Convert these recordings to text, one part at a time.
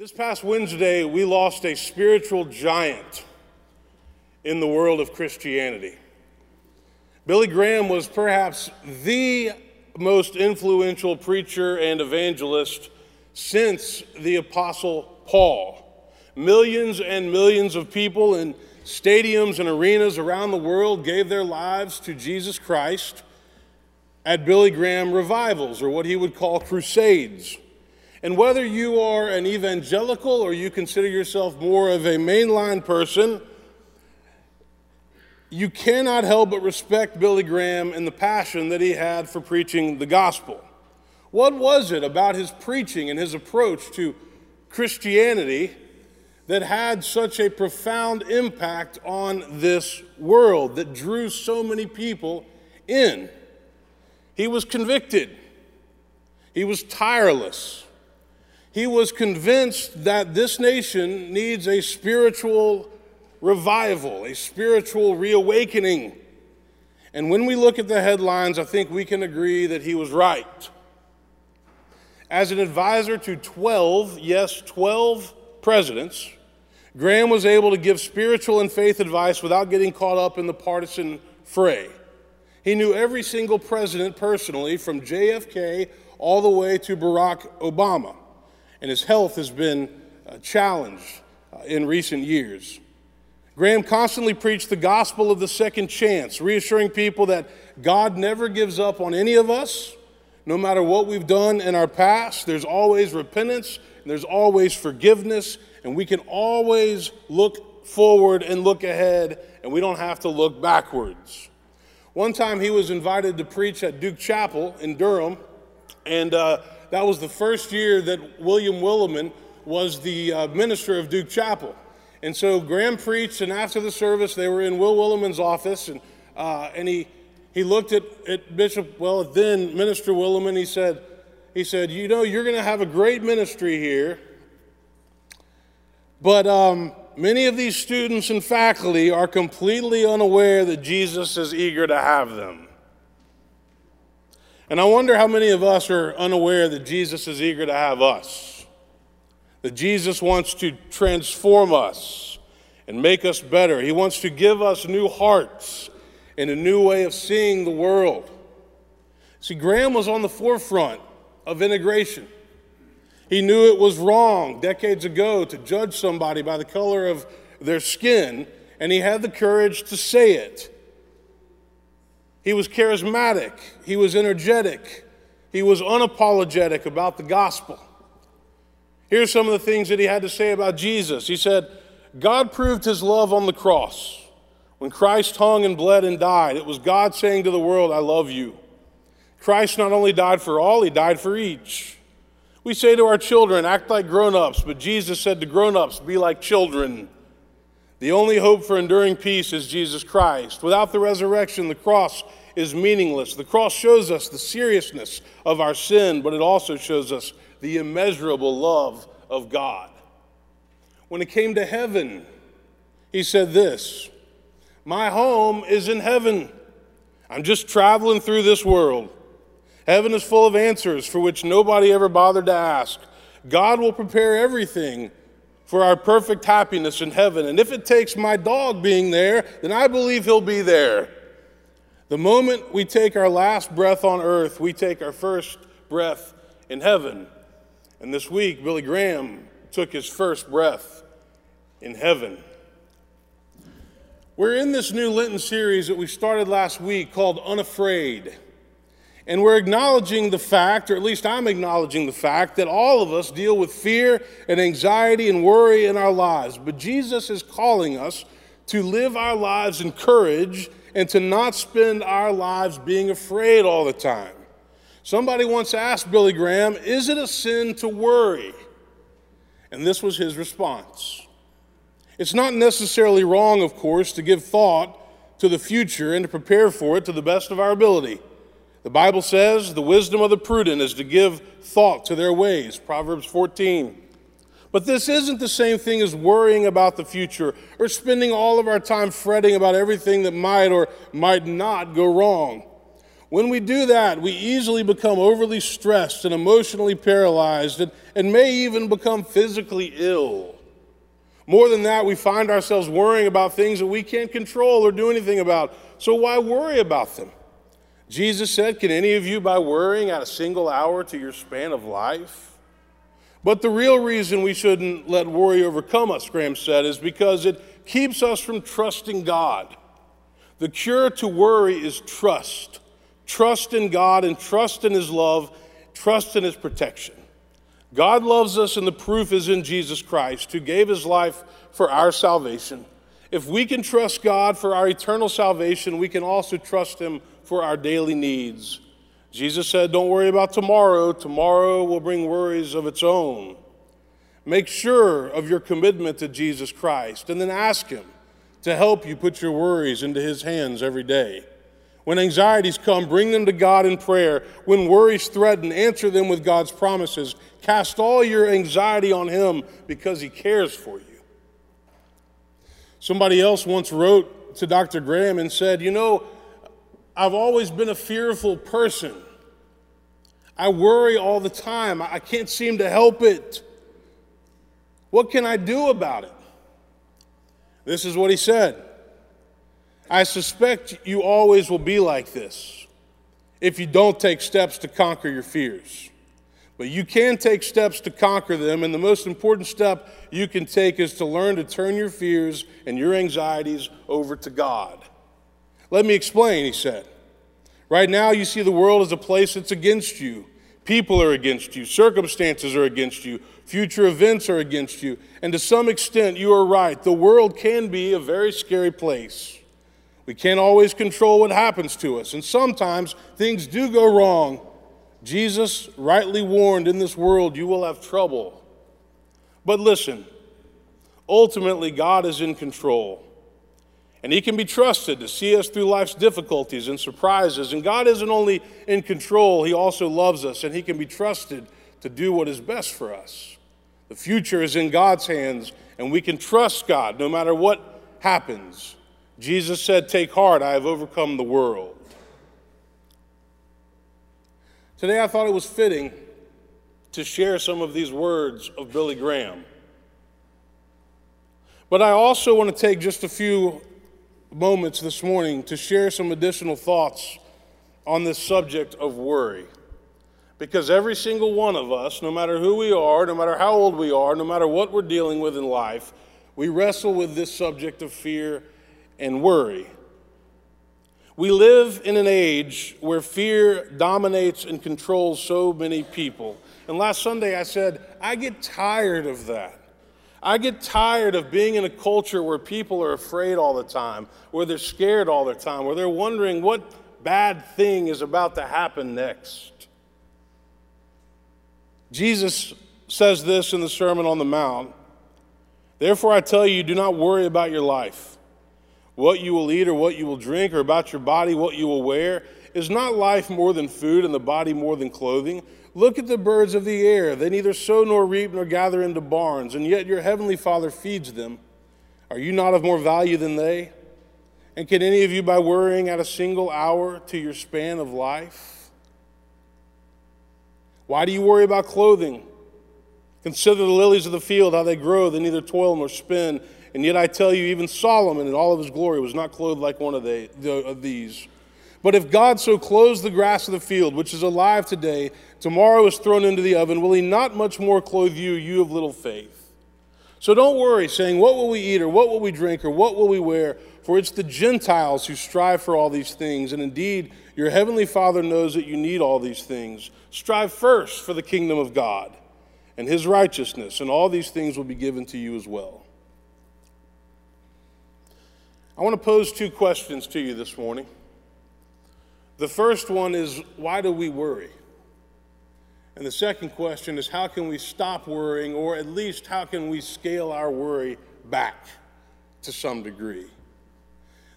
This past Wednesday, we lost a spiritual giant in the world of Christianity. Billy Graham was perhaps the most influential preacher and evangelist since the Apostle Paul. Millions and millions of people in stadiums and arenas around the world gave their lives to Jesus Christ at Billy Graham revivals, or what he would call crusades. And whether you are an evangelical or you consider yourself more of a mainline person, you cannot help but respect Billy Graham and the passion that he had for preaching the gospel. What was it about his preaching and his approach to Christianity that had such a profound impact on this world that drew so many people in? He was convicted, he was tireless. He was convinced that this nation needs a spiritual revival, a spiritual reawakening. And when we look at the headlines, I think we can agree that he was right. As an advisor to 12, yes, 12 presidents, Graham was able to give spiritual and faith advice without getting caught up in the partisan fray. He knew every single president personally, from JFK all the way to Barack Obama and his health has been uh, challenged uh, in recent years. Graham constantly preached the gospel of the second chance, reassuring people that God never gives up on any of us, no matter what we've done in our past. There's always repentance, and there's always forgiveness, and we can always look forward and look ahead, and we don't have to look backwards. One time he was invited to preach at Duke Chapel in Durham, and uh, that was the first year that William Willimon was the uh, minister of Duke Chapel. And so Graham preached, and after the service, they were in Will Willimon's office, and, uh, and he, he looked at, at Bishop, well, then Minister Willimon, he said, he said, You know, you're going to have a great ministry here, but um, many of these students and faculty are completely unaware that Jesus is eager to have them. And I wonder how many of us are unaware that Jesus is eager to have us, that Jesus wants to transform us and make us better. He wants to give us new hearts and a new way of seeing the world. See, Graham was on the forefront of integration. He knew it was wrong decades ago to judge somebody by the color of their skin, and he had the courage to say it. He was charismatic, he was energetic, he was unapologetic about the gospel. Here's some of the things that he had to say about Jesus. He said, God proved his love on the cross. When Christ hung and bled and died, it was God saying to the world, I love you. Christ not only died for all, he died for each. We say to our children, act like grown ups, but Jesus said to grown ups, be like children. The only hope for enduring peace is Jesus Christ. Without the resurrection, the cross is meaningless. The cross shows us the seriousness of our sin, but it also shows us the immeasurable love of God. When it came to heaven, he said this My home is in heaven. I'm just traveling through this world. Heaven is full of answers for which nobody ever bothered to ask. God will prepare everything for our perfect happiness in heaven. And if it takes my dog being there, then I believe he'll be there. The moment we take our last breath on earth, we take our first breath in heaven. And this week, Billy Graham took his first breath in heaven. We're in this new Lenten series that we started last week called Unafraid. And we're acknowledging the fact, or at least I'm acknowledging the fact, that all of us deal with fear and anxiety and worry in our lives. But Jesus is calling us to live our lives in courage and to not spend our lives being afraid all the time. Somebody once asked Billy Graham, Is it a sin to worry? And this was his response. It's not necessarily wrong, of course, to give thought to the future and to prepare for it to the best of our ability. The Bible says the wisdom of the prudent is to give thought to their ways, Proverbs 14. But this isn't the same thing as worrying about the future or spending all of our time fretting about everything that might or might not go wrong. When we do that, we easily become overly stressed and emotionally paralyzed and, and may even become physically ill. More than that, we find ourselves worrying about things that we can't control or do anything about. So why worry about them? Jesus said, Can any of you, by worrying, add a single hour to your span of life? But the real reason we shouldn't let worry overcome us, Graham said, is because it keeps us from trusting God. The cure to worry is trust trust in God and trust in His love, trust in His protection. God loves us, and the proof is in Jesus Christ, who gave His life for our salvation. If we can trust God for our eternal salvation, we can also trust Him for our daily needs. Jesus said, Don't worry about tomorrow. Tomorrow will bring worries of its own. Make sure of your commitment to Jesus Christ and then ask Him to help you put your worries into His hands every day. When anxieties come, bring them to God in prayer. When worries threaten, answer them with God's promises. Cast all your anxiety on Him because He cares for you. Somebody else once wrote to Dr. Graham and said, You know, I've always been a fearful person. I worry all the time. I can't seem to help it. What can I do about it? This is what he said. I suspect you always will be like this if you don't take steps to conquer your fears. But you can take steps to conquer them, and the most important step you can take is to learn to turn your fears and your anxieties over to God. Let me explain, he said. Right now, you see the world as a place that's against you. People are against you, circumstances are against you, future events are against you, and to some extent, you are right. The world can be a very scary place. We can't always control what happens to us, and sometimes things do go wrong. Jesus rightly warned in this world you will have trouble. But listen, ultimately, God is in control. And He can be trusted to see us through life's difficulties and surprises. And God isn't only in control, He also loves us, and He can be trusted to do what is best for us. The future is in God's hands, and we can trust God no matter what happens. Jesus said, Take heart, I have overcome the world. Today I thought it was fitting to share some of these words of Billy Graham. But I also want to take just a few moments this morning to share some additional thoughts on this subject of worry. Because every single one of us, no matter who we are, no matter how old we are, no matter what we're dealing with in life, we wrestle with this subject of fear and worry. We live in an age where fear dominates and controls so many people. And last Sunday I said, I get tired of that. I get tired of being in a culture where people are afraid all the time, where they're scared all the time, where they're wondering what bad thing is about to happen next. Jesus says this in the Sermon on the Mount Therefore, I tell you, do not worry about your life what you will eat or what you will drink, or about your body, what you will wear? Is not life more than food and the body more than clothing? Look at the birds of the air. They neither sow nor reap nor gather into barns, and yet your heavenly Father feeds them. Are you not of more value than they? And can any of you, by worrying, add a single hour to your span of life? Why do you worry about clothing? Consider the lilies of the field, how they grow, they neither toil nor spin. And yet I tell you, even Solomon in all of his glory was not clothed like one of, the, of these. But if God so clothes the grass of the field, which is alive today, tomorrow is thrown into the oven, will he not much more clothe you, you of little faith? So don't worry, saying, What will we eat, or what will we drink, or what will we wear? For it's the Gentiles who strive for all these things. And indeed, your heavenly Father knows that you need all these things. Strive first for the kingdom of God and his righteousness, and all these things will be given to you as well. I want to pose two questions to you this morning. The first one is why do we worry? And the second question is how can we stop worrying, or at least how can we scale our worry back to some degree?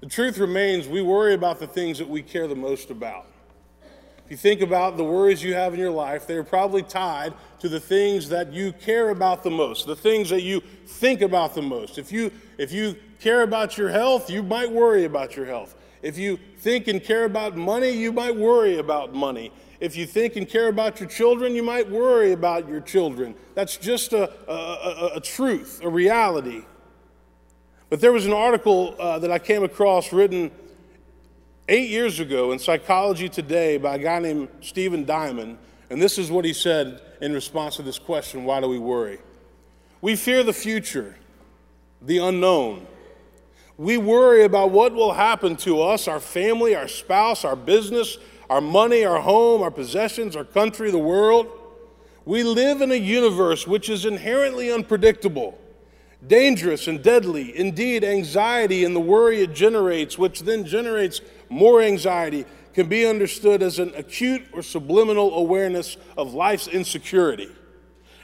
The truth remains we worry about the things that we care the most about. If you think about the worries you have in your life, they are probably tied to the things that you care about the most, the things that you think about the most. If you, if you care about your health, you might worry about your health. If you think and care about money, you might worry about money. If you think and care about your children, you might worry about your children. That's just a, a, a, a truth, a reality. But there was an article uh, that I came across written eight years ago in Psychology Today by a guy named Stephen Diamond, and this is what he said in response to this question why do we worry? We fear the future, the unknown. We worry about what will happen to us, our family, our spouse, our business, our money, our home, our possessions, our country, the world. We live in a universe which is inherently unpredictable, dangerous, and deadly. Indeed, anxiety and the worry it generates, which then generates more anxiety, can be understood as an acute or subliminal awareness of life's insecurity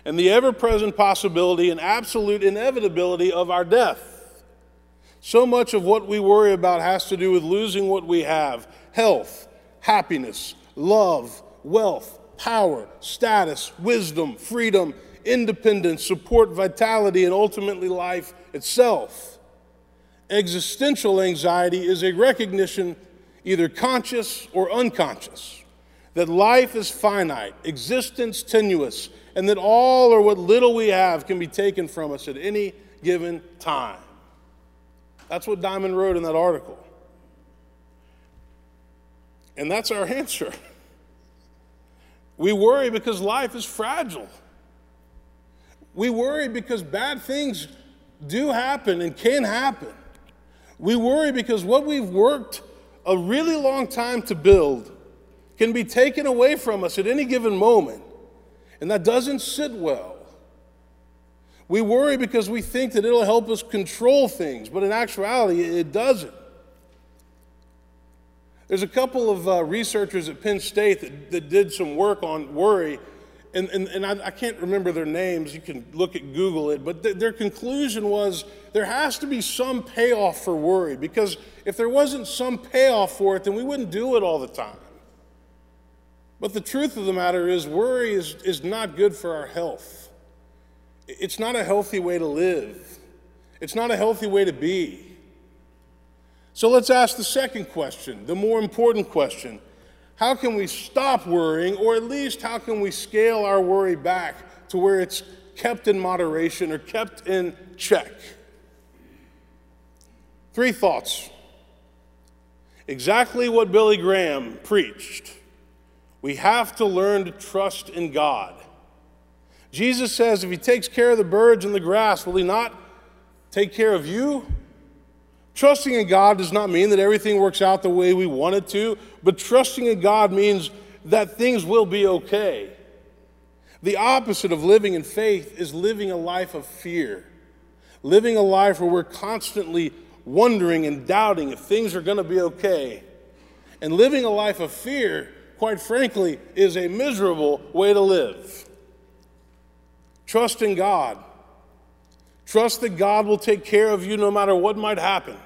and the ever present possibility and absolute inevitability of our death. So much of what we worry about has to do with losing what we have health, happiness, love, wealth, power, status, wisdom, freedom, independence, support, vitality, and ultimately life itself. Existential anxiety is a recognition either conscious or unconscious, that life is finite, existence tenuous, and that all or what little we have can be taken from us at any given time. That's what Diamond wrote in that article. And that's our answer. We worry because life is fragile. We worry because bad things do happen and can happen. We worry because what we've worked a really long time to build can be taken away from us at any given moment, and that doesn't sit well. We worry because we think that it'll help us control things, but in actuality, it doesn't. There's a couple of uh, researchers at Penn State that, that did some work on worry, and, and, and I, I, can't remember their names. You can look at Google it, but th- their conclusion was there has to be some payoff for worry because if there wasn't some payoff for it, then we wouldn't do it all the time. But the truth of the matter is, worry is, is not good for our health. It's not a healthy way to live, it's not a healthy way to be. So let's ask the second question, the more important question how can we stop worrying, or at least how can we scale our worry back to where it's kept in moderation or kept in check? Three thoughts. Exactly what Billy Graham preached. We have to learn to trust in God. Jesus says, if He takes care of the birds and the grass, will He not take care of you? Trusting in God does not mean that everything works out the way we want it to, but trusting in God means that things will be okay. The opposite of living in faith is living a life of fear, living a life where we're constantly wondering and doubting if things are going to be okay. And living a life of fear, quite frankly, is a miserable way to live. Trust in God. Trust that God will take care of you no matter what might happen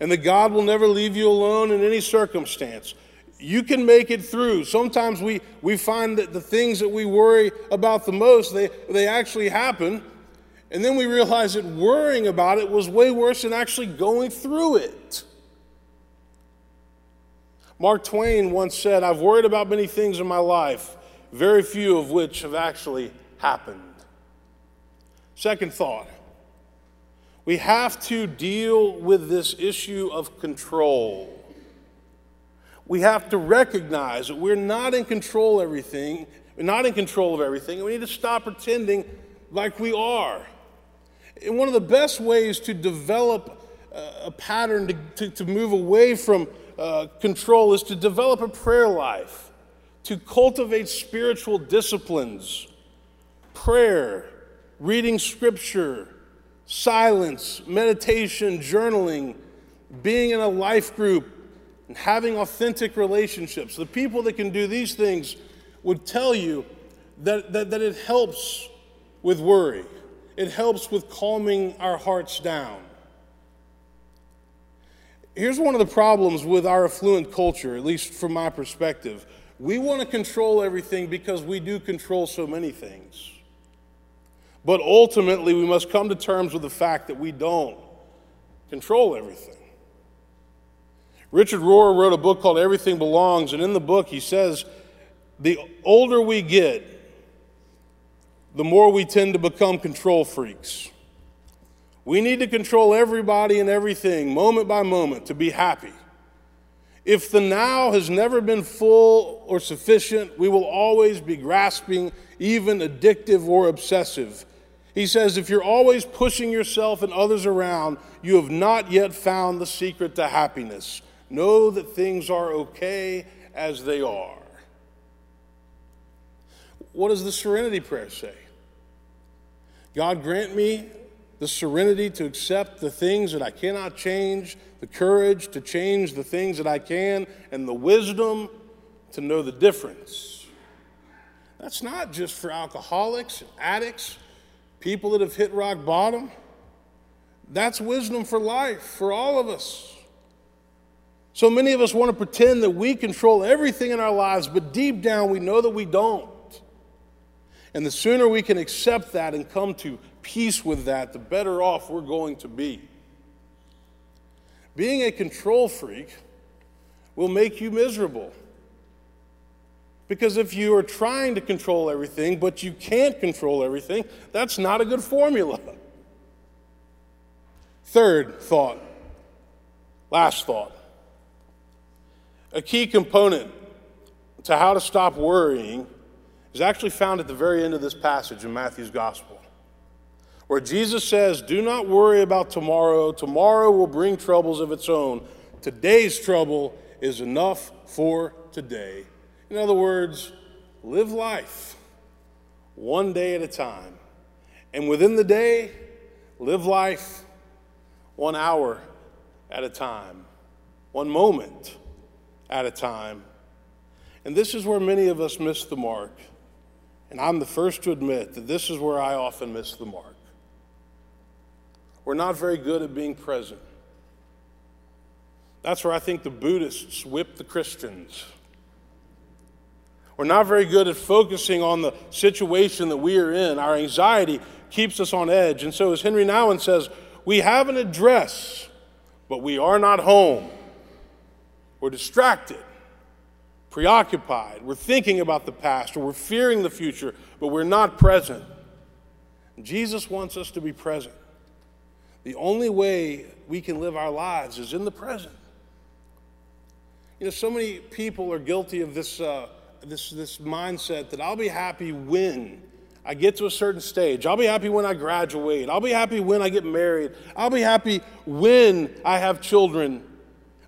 and that God will never leave you alone in any circumstance. You can make it through. Sometimes we, we find that the things that we worry about the most, they, they actually happen. And then we realize that worrying about it was way worse than actually going through it. Mark Twain once said, I've worried about many things in my life, very few of which have actually happened. Second thought we have to deal with this issue of control. We have to recognize that we're not in control of everything, we're not in control of everything, and we need to stop pretending like we are. And one of the best ways to develop a pattern to, to, to move away from uh, control is to develop a prayer life, to cultivate spiritual disciplines, prayer, reading scripture, silence, meditation, journaling, being in a life group, and having authentic relationships. The people that can do these things would tell you that, that, that it helps with worry, it helps with calming our hearts down. Here's one of the problems with our affluent culture, at least from my perspective. We want to control everything because we do control so many things. But ultimately, we must come to terms with the fact that we don't control everything. Richard Rohr wrote a book called Everything Belongs, and in the book he says, the older we get, the more we tend to become control freaks. We need to control everybody and everything, moment by moment, to be happy. If the now has never been full or sufficient, we will always be grasping, even addictive or obsessive. He says, if you're always pushing yourself and others around, you have not yet found the secret to happiness. Know that things are okay as they are. What does the serenity prayer say? God grant me the serenity to accept the things that I cannot change, the courage to change the things that I can, and the wisdom to know the difference. That's not just for alcoholics, and addicts, people that have hit rock bottom. That's wisdom for life, for all of us. So many of us want to pretend that we control everything in our lives, but deep down we know that we don't. And the sooner we can accept that and come to peace with that, the better off we're going to be. Being a control freak will make you miserable. Because if you are trying to control everything, but you can't control everything, that's not a good formula. Third thought, last thought. A key component to how to stop worrying is actually found at the very end of this passage in Matthew's Gospel where Jesus says, Do not worry about tomorrow. Tomorrow will bring troubles of its own. Today's trouble is enough for today. In other words, live life one day at a time. And within the day, live life one hour at a time, one moment at a time. And this is where many of us miss the mark. And I'm the first to admit that this is where I often miss the mark. We're not very good at being present. That's where I think the Buddhists whip the Christians. We're not very good at focusing on the situation that we are in. Our anxiety keeps us on edge. And so, as Henry Nouwen says, we have an address, but we are not home. We're distracted, preoccupied. We're thinking about the past, or we're fearing the future, but we're not present. Jesus wants us to be present. The only way we can live our lives is in the present. You know, so many people are guilty of this, uh, this, this mindset that I'll be happy when I get to a certain stage. I'll be happy when I graduate. I'll be happy when I get married. I'll be happy when I have children.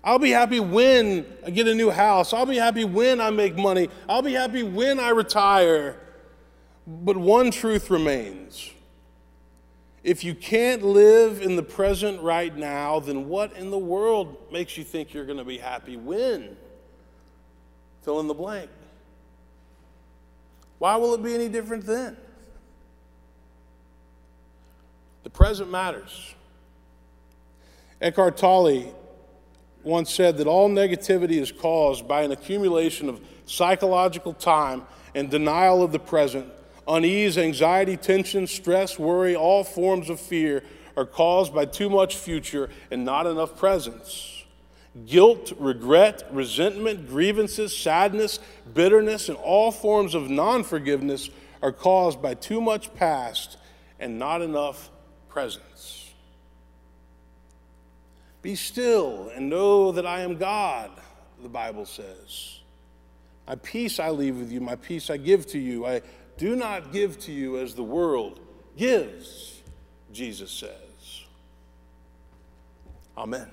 I'll be happy when I get a new house. I'll be happy when I make money. I'll be happy when I retire. But one truth remains if you can't live in the present right now, then what in the world makes you think you're going to be happy when? Fill in the blank. Why will it be any different then? The present matters. Eckhart Tolle once said that all negativity is caused by an accumulation of psychological time and denial of the present unease, anxiety, tension, stress, worry, all forms of fear are caused by too much future and not enough presence. Guilt, regret, resentment, grievances, sadness, bitterness, and all forms of non forgiveness are caused by too much past and not enough presence. Be still and know that I am God, the Bible says. My peace I leave with you, my peace I give to you. I do not give to you as the world gives, Jesus says. Amen.